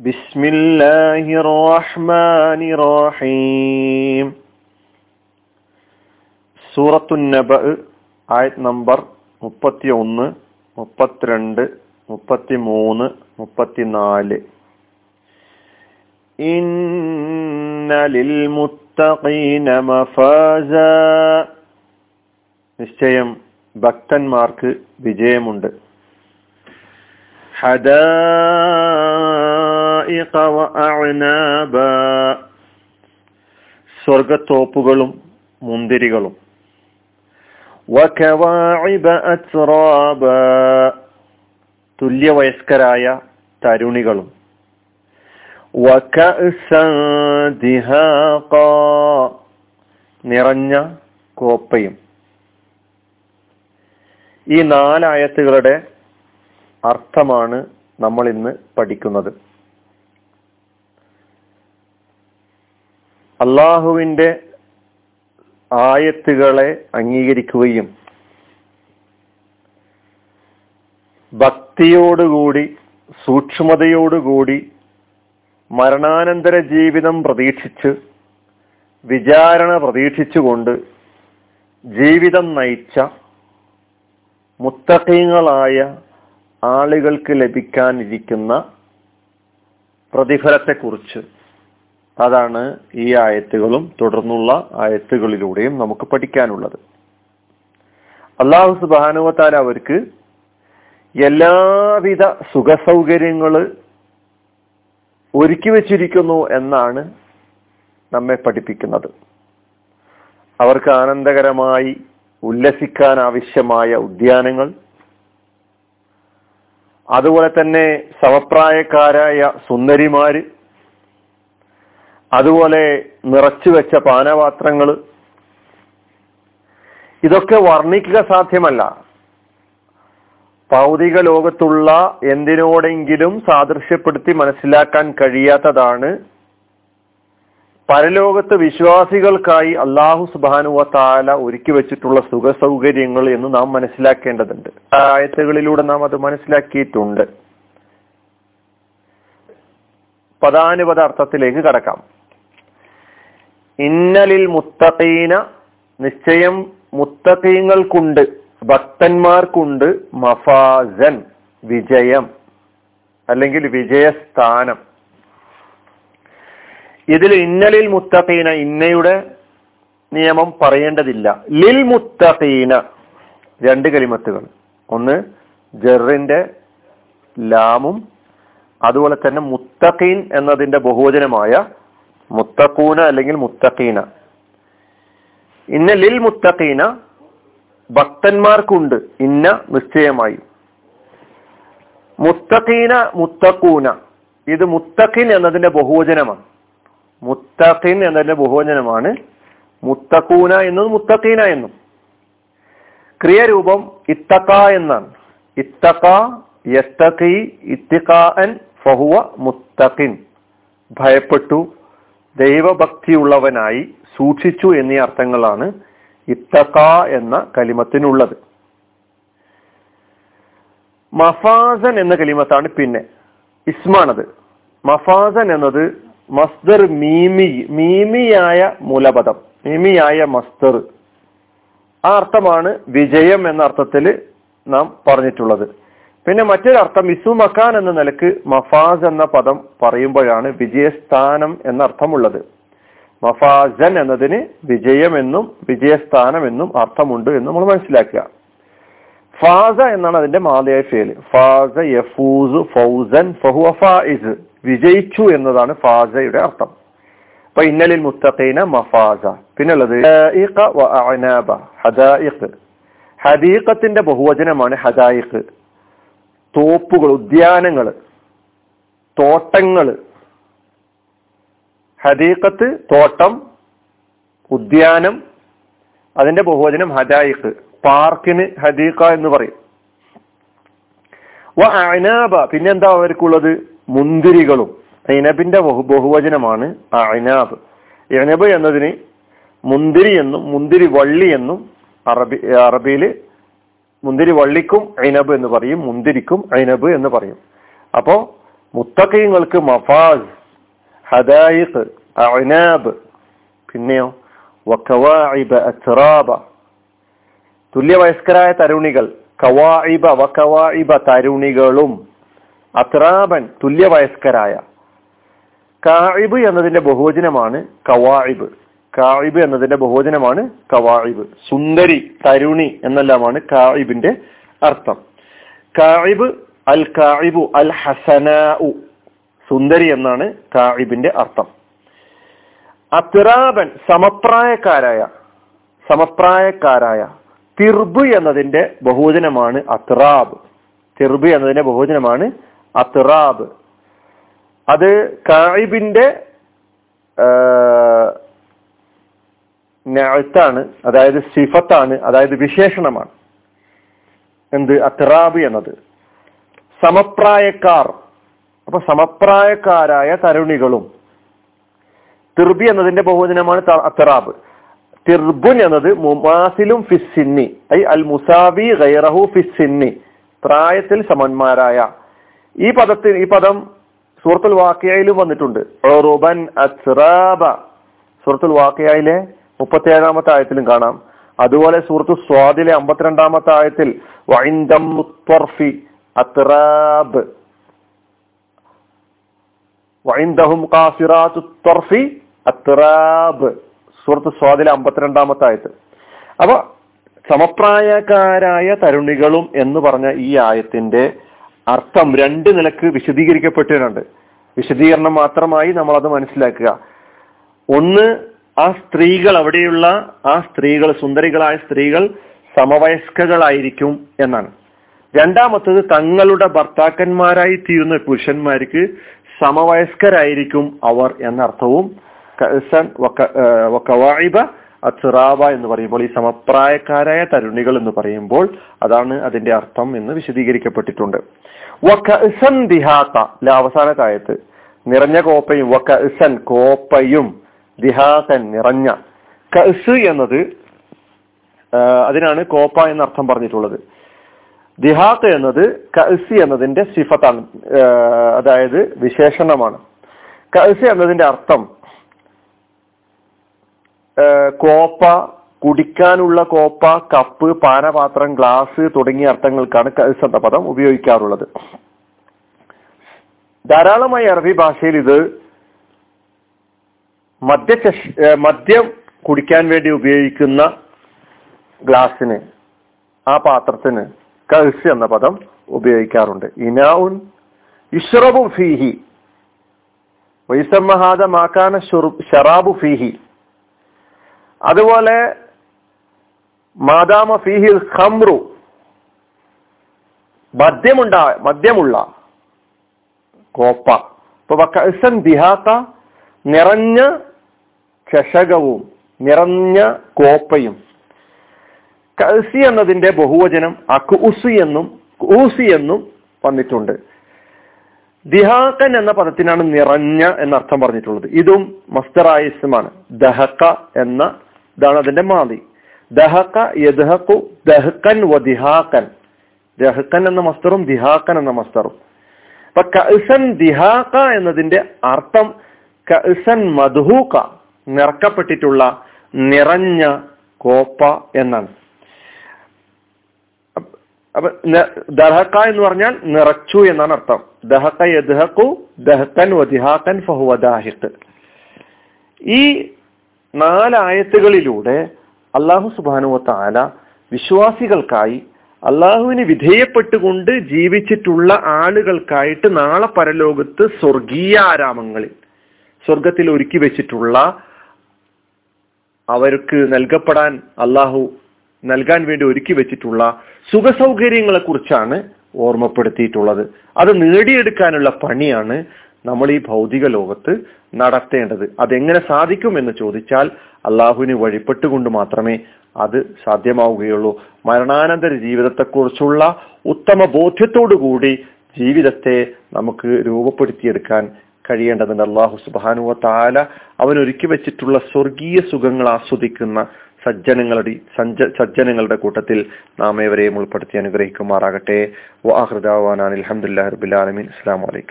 بسم الله الرحمن الرحيم സൂറത്തു നബ ആയത് നമ്പർ മുപ്പത്തി ഒന്ന് മുപ്പത്തിരണ്ട് മുപ്പത്തി മൂന്ന് മുപ്പത്തിനാല് ഇന്ന ലിൽമുത്തഖീന മഫാസ നിശ്ചയം ഭക്തന്മാർക്ക് വിജയമുണ്ട് സ്വർഗത്തോപ്പുകളും മുന്തിരികളും. വകവാഇബ അത്റാബ തുല്യവയസ്കരായ തരുണികളും. നിറഞ്ഞ കോപ്പയും. ഈ നാലായത്തുകളുടെ അർത്ഥമാണ് നമ്മൾ ഇന്ന് പഠിക്കുന്നത്. അള്ളാഹുവിന്റെ ആയത്തുകളെ അംഗീകരിക്കുകയും ഭക്തിയോടുകൂടി സൂക്ഷ്മതയോടുകൂടി മരണാനന്തര ജീവിതം പ്രതീക്ഷിച്ച് വിചാരണ പ്രതീക്ഷിച്ചുകൊണ്ട് ജീവിതം നയിച്ച മുത്തക്കീങ്ങളായ ആളുകൾക്ക് ലഭിക്കാനിരിക്കുന്ന പ്രതിഫലത്തെക്കുറിച്ച് അതാണ് ഈ ആയത്തുകളും തുടർന്നുള്ള ആയത്തുകളിലൂടെയും നമുക്ക് പഠിക്കാനുള്ളത്. അള്ളാഹു സുബാനുവത്താൽ അവർക്ക് എല്ലാവിധ സുഖ സൗകര്യങ്ങൾ ഒരുക്കി വച്ചിരിക്കുന്നു എന്നാണ് നമ്മെ പഠിപ്പിക്കുന്നത്. അവർക്ക് ആനന്ദകരമായി ഉല്ലസിക്കാൻ ആവശ്യമായ ഉദ്യാനങ്ങൾ അതുപോലെ തന്നെ സമപ്രായക്കാരായ സുന്ദരിമാര് അതുപോലെ നിറച്ചു വെച്ച പാനപാത്രങ്ങൾ ഇതൊക്കെ വർണിക്കുക സാധ്യമല്ല. ഭൗതിക ലോകത്തുള്ള എന്തിനോടെങ്കിലും സാദൃശ്യപ്പെടുത്തി മനസ്സിലാക്കാൻ കഴിയാത്തതാണ് പരലോകത്ത് വിശ്വാസികൾക്കായി അള്ളാഹു സുബാനുവ താല ഒരുക്കി വെച്ചിട്ടുള്ള സുഖ സൗകര്യങ്ങൾ എന്ന് നാം മനസ്സിലാക്കേണ്ടതുണ്ട്. ആയത്തുകളിലൂടെ നാം അത് മനസ്സിലാക്കിയിട്ടുണ്ട്. പദാനുപത അർത്ഥത്തിലേക്ക് കടക്കാം. ഇന്നലിൽ മുത്തഖീന നിശ്ചയം മുത്തഖീങ്ങൾക്കുണ്ട് ഭക്തന്മാർക്കുണ്ട് മഫാസൻ വിജയം അല്ലെങ്കിൽ വിജയസ്ഥാനം. ഇതിൽ ഇന്നലിൽ മുത്തഖീന ഇന്നയുടെ നിയമം പറയേണ്ടതില്ല. ലിൽ മുത്തഖീന രണ്ട് കലിമത്തുകൾ. ഒന്ന് ജെറിന്റെ ലാമും അതുപോലെ തന്നെ മുത്തഖീൻ എന്നതിന്റെ ബഹുവചനമായ മുത്തഖൂന അല്ലെങ്കിൽ മുത്തഖീന. ഇന്ന ലിൽ മുത്തഖീന ഭക്തന്മാർക്കുണ്ട്. ഇന്ന നിശ്ചയമായി. മുത്തഖീന മുത്തഖൂന. ഇത് മുത്തഖിൻ എന്നതിന്റെ ബഹുവചനമാണ്. മുത്തഖിൻ എന്നതിന്റെ ബഹുവചനമാണ് മുത്തഖൂന എന്നത് മുത്തഖീന എന്നും. ക്രിയരൂപം ഇത്തക്ക എന്നാണ്. ഇത്തക്ക യസ്തഖി ഇത്തിഖാൻ ഫഹുവ മുത്തഖിൻ. ഭയപ്പെട്ടു ദൈവഭക്തിയുള്ളവനായി സൂക്ഷിച്ചു എന്നീ അർത്ഥങ്ങളാണ് ഇത്തക്ക എന്ന കലിമത്തിനുള്ളത്. മഫാസൻ എന്ന കലിമത്താണ് പിന്നെ. ഇസ്മാണത്. മഫാസൻ എന്നത് മസ്ദർ മീമി മീമിയായ മൂലപദം. മീമിയായ മസ്ദർ. ആ അർത്ഥമാണ് വിജയം എന്ന അർത്ഥത്തിൽ നാം പറഞ്ഞിട്ടുള്ളത്. പിന്നെ മറ്റൊരർത്ഥം ഇസു മക്കാൻ എന്ന നിലയ്ക്ക് മഫാസ് എന്ന പദം പറയുമ്പോഴാണ് വിജയസ്ഥാനം എന്നർത്ഥമുള്ളത്. മഫാസൻ എന്നതിന് വിജയമെന്നും വിജയസ്ഥാനം എന്നും അർത്ഥമുണ്ട് എന്ന് നമ്മൾ മനസ്സിലാക്കുക. ഫാസ എന്നാണ് അതിന്റെ മാതയായ ഫേൽ. ഫാസ യഫൂസ് ഫൗസൻ ഫഹുവ വിജയിച്ചു എന്നതാണ് ഫാസയുടെ അർത്ഥം. അപ്പൊ ഇന്നലിൽ മുത്തഖീന മഫാസ. പിന്നുള്ളത് ഹദീഖത്തിന്റെ ബഹുവചനമാണ് ഹദായിഖ്. തോപ്പുകൾ ഉദ്യാനങ്ങൾ തോട്ടങ്ങൾ. ഹദീഖത്ത് തോട്ടം ഉദ്യാനം അതിന്റെ ബഹുവചനം ഹദായിഖ് പാർക്കിന് ഹദീഖ എന്ന് പറയും. വ അനാബ പിന്നെന്താ അവർക്കുള്ളത്? മുന്തിരികളും. ഇനബിന്റെ ബഹു ബഹുവചനമാണ് അനാബ് ഇനബ് എന്നതിന് മുന്തിരി എന്നും മുന്തിരി വള്ളി എന്നും അറബി അറബിയിൽ മുന്തിരി വള്ളിക്കും ഐനബ് എന്ന് പറയും മുന്തിരിക്കും ഐനബ് എന്ന് പറയും. അപ്പോ മുത്തക്കയങ്ങൾക്ക് മഫാസ് ഹദായിഖ് അനാബ് പിന്നെയോ വക്കവാഇബ അത്റാബ. തുല്യവയസ്കരായ തരുണികൾ കവാഇബ വക്കവാഇബ തരുണികളും അത്രാബൻ തുല്യ വയസ്കരായ കായിബ് എന്നതിന്റെ ബഹുവചനമാണ് കവായിബ് കായിബ് എന്നതിന്റെ ബഹുവചനമാണ് കവായിബ് സുന്ദരി തരുണി എന്നെല്ലാമാണ് കായിബിന്റെ അർത്ഥം. കായിബ് അൽ കായിബു അൽ ഹസനാഉ സുന്ദരി എന്നാണ് കായിബിന്റെ അർത്ഥം. അത്തിറാബൻ സമപ്രായക്കാരായ സമപ്രായക്കാരായ തിർബ് എന്നതിന്റെ ബഹുവചനമാണ് അത്റാബ് തിർബ് എന്നതിന്റെ ബഹുവചനമാണ് അത്റാബ് അത് കായിബിന്റെ ാണ് അതായത് സിഫത്താണ് അതായത് വിശേഷണമാണ്. എന്ത്? അത്രാബ് എന്നത്. സമപ്രായക്കാർ. അപ്പൊ സമപ്രായക്കാരായ തരുണികളും. തിർബി എന്നതിന്റെ ബഹുവചനമാണ് അത്രാബ്. തിർബുൻ എന്നത് മുമാസിലും ഫിസ്സിന്നി ഐ അൽ മുസാബി ഗൈറഹു ഫിസ്സിന്നി പ്രായത്തിൽ സമന്മാരായ. ഈ പദത്തിൽ ഈ പദം സൂറത്തുൽ വാക്കിയയിലും വന്നിട്ടുണ്ട്. റോബൻ അത്രാബ. സൂറത്തുൽ വാക്കിയയിലെ മുപ്പത്തി ഏഴാമത്തെ ആയത്തിലും കാണാം. അതുപോലെ സുഹൃത്തു സ്വാദിലെ അമ്പത്തിരണ്ടാമത്തെ ആയത്തിൽ സുഹൃത്ത് സ്വാദിലെ അമ്പത്തിരണ്ടാമത്തെ ആയത്ത് അപ്പൊ സമപ്രായക്കാരായ തരുണികളും എന്ന് പറഞ്ഞ ഈ ആയത്തിന്റെ അർത്ഥം രണ്ട് നിലയ്ക്ക് വിശദീകരിക്കപ്പെട്ടിട്ടുണ്ട്. വിശദീകരണം മാത്രമായി നമ്മൾ അത് മനസ്സിലാക്കുക. ഒന്ന് ആ സ്ത്രീകൾ അവിടെയുള്ള ആ സ്ത്രീകൾ സുന്ദരികളായ സ്ത്രീകൾ സമവയസ്കകളായിരിക്കും എന്നാണ്. രണ്ടാമത്തത് തങ്ങളുടെ ഭർത്താക്കന്മാരായി തീരുന്ന പുരുഷന്മാർക്ക് സമവയസ്കരായിരിക്കും അവർ എന്ന അർത്ഥവും അത്റാബ എന്ന് പറയുമ്പോൾ ഈ സമപ്രായക്കാരായ തരുണികൾ എന്ന് പറയുമ്പോൾ അതാണ് അതിന്റെ അർത്ഥം എന്ന് വിശദീകരിക്കപ്പെട്ടിട്ടുണ്ട്. അവസാന കായത്ത് നിറഞ്ഞ കോപ്പയും വക്കൻ കോപ്പയും ദിഹാസൻ നിറഞ്ഞ. കസ് എന്നത് അതിനാണ് കോപ്പ എന്ന അർത്ഥം പറഞ്ഞിട്ടുള്ളത്. ദിഹാത്ത് എന്നത് കസ് എന്നതിന്റെ സിഫത്താണ് അതായത് വിശേഷണമാണ്. കസ് എന്നതിന്റെ അർത്ഥം കോപ്പ കുടിക്കാനുള്ള കോപ്പ കപ്പ് പാനപാത്രം ഗ്ലാസ് തുടങ്ങിയ അർത്ഥങ്ങൾക്കാണ് കഅസ് എന്ന പദം ഉപയോഗിക്കാറുള്ളത്. ധാരാളമായി അറബി ഭാഷയിൽ ഇത് മദ്യ മദ്യം കുടിക്കാൻ വേണ്ടി ഉപയോഗിക്കുന്ന ഗ്ലാസിന് ആ പാത്രത്തിന് കഹ്സ് എന്ന പദം ഉപയോഗിക്കാറുണ്ട്. ഇനാവുൻ ഇഷ്റബു ഫീഹി. വൈസമ്മഹാദ മാക്കാന ഷറാബു ഫീഹി. അതുപോലെ മാതാമ ഫീഹിൽ ഖംറു. മദ്യമുണ്ട മദ്യമുള്ള കോപ്പ. ഇപ്പൊ ദിഹാത്ത നിറഞ്ഞ ചഷകവും നിറഞ്ഞ കോപ്പയും. കൽസി എന്നതിന്റെ ബഹുവചനം അക്ഉസി എന്നും ഊസി എന്നും വന്നിട്ടുണ്ട്. ദിഹാക്കൻ എന്ന പദത്തിനാണ് നിറഞ്ഞ എന്നർത്ഥം പറഞ്ഞിട്ടുള്ളത്. ഇതും മസ്തറായ ഇസ്മാണ് ദഹക്ക എന്ന ഇതാണ് അതിന്റെ മാതി. ദഹക്ക യദ്ഹക്കു ദഹക്കൻ വ ദിഹാക്കൻ. ദഹക്കൻ എന്ന മസ്തറും ദിഹാക്കൻ എന്ന മസ്തറും. അപ്പൊ കഅസൻ ദിഹാക്ക എന്നതിന്റെ അർത്ഥം കഅസൻ മധുഹൂക്ക. നിറക്കപ്പെട്ടിട്ടുള്ള നിറഞ്ഞ കോപ്പ എന്നാണ്. അപ്പൊ ദഹക്ക എന്ന് പറഞ്ഞാൽ നിറച്ചു എന്നാണ് അർത്ഥം. ദഹക്ക യദ്ഹക്കു ദഹക്കൻ വതിഹാക്കൻ ഫഹുവ ദാഹിഖ്. ഈ നാലായത്തുകളിലൂടെ അള്ളാഹു സുബാനുവത്താല വിശ്വാസികൾക്കായി അള്ളാഹുവിന് വിധേയപ്പെട്ടുകൊണ്ട് ജീവിച്ചിട്ടുള്ള ആളുകൾക്കായിട്ട് നാളെ പരലോകത്ത് സ്വർഗീയ ആരാമങ്ങളിൽ സ്വർഗത്തിൽ ഒരുക്കി വെച്ചിട്ടുള്ള അവർക്ക് നൽകപ്പെടാൻ അള്ളാഹു നൽകാൻ വേണ്ടി ഒരുക്കി വെച്ചിട്ടുള്ള സുഖസൗകര്യങ്ങളെ കുറിച്ചാണ് ഓർമ്മപ്പെടുത്തിയിട്ടുള്ളത്. അത് നേടിയെടുക്കാനുള്ള പണിയാണ് നമ്മൾ ഈ ഭൗതിക ലോകത്ത് നടത്തേണ്ടത്. അതെങ്ങനെ സാധിക്കും എന്ന് ചോദിച്ചാൽ അള്ളാഹുവിന് വഴിപ്പെട്ടുകൊണ്ട് മാത്രമേ അത് സാധ്യമാവുകയുള്ളൂ. മരണാനന്തര ജീവിതത്തെക്കുറിച്ചുള്ള ഉത്തമ ബോധ്യത്തോടു കൂടി ജീവിതത്തെ നമുക്ക് രൂപപ്പെടുത്തിയെടുക്കാൻ കഴിയേണ്ടതുണ്ട്. അള്ളാഹു സുബാനുവ താല അവൻ ഒരുക്കി വെച്ചിട്ടുള്ള സ്വർഗീയ സുഖങ്ങൾ ആസ്വദിക്കുന്ന സജ്ജനങ്ങളുടെ സജ്ജ സജ്ജനങ്ങളുടെ കൂട്ടത്തിൽ നാം ഏവരെയും ഉൾപ്പെടുത്തി അനുഗ്രഹിക്കുമാറാകട്ടെ. അലഹമുല്ലാ റബുലാലമീൻ അസ്സാം വലൈക്കും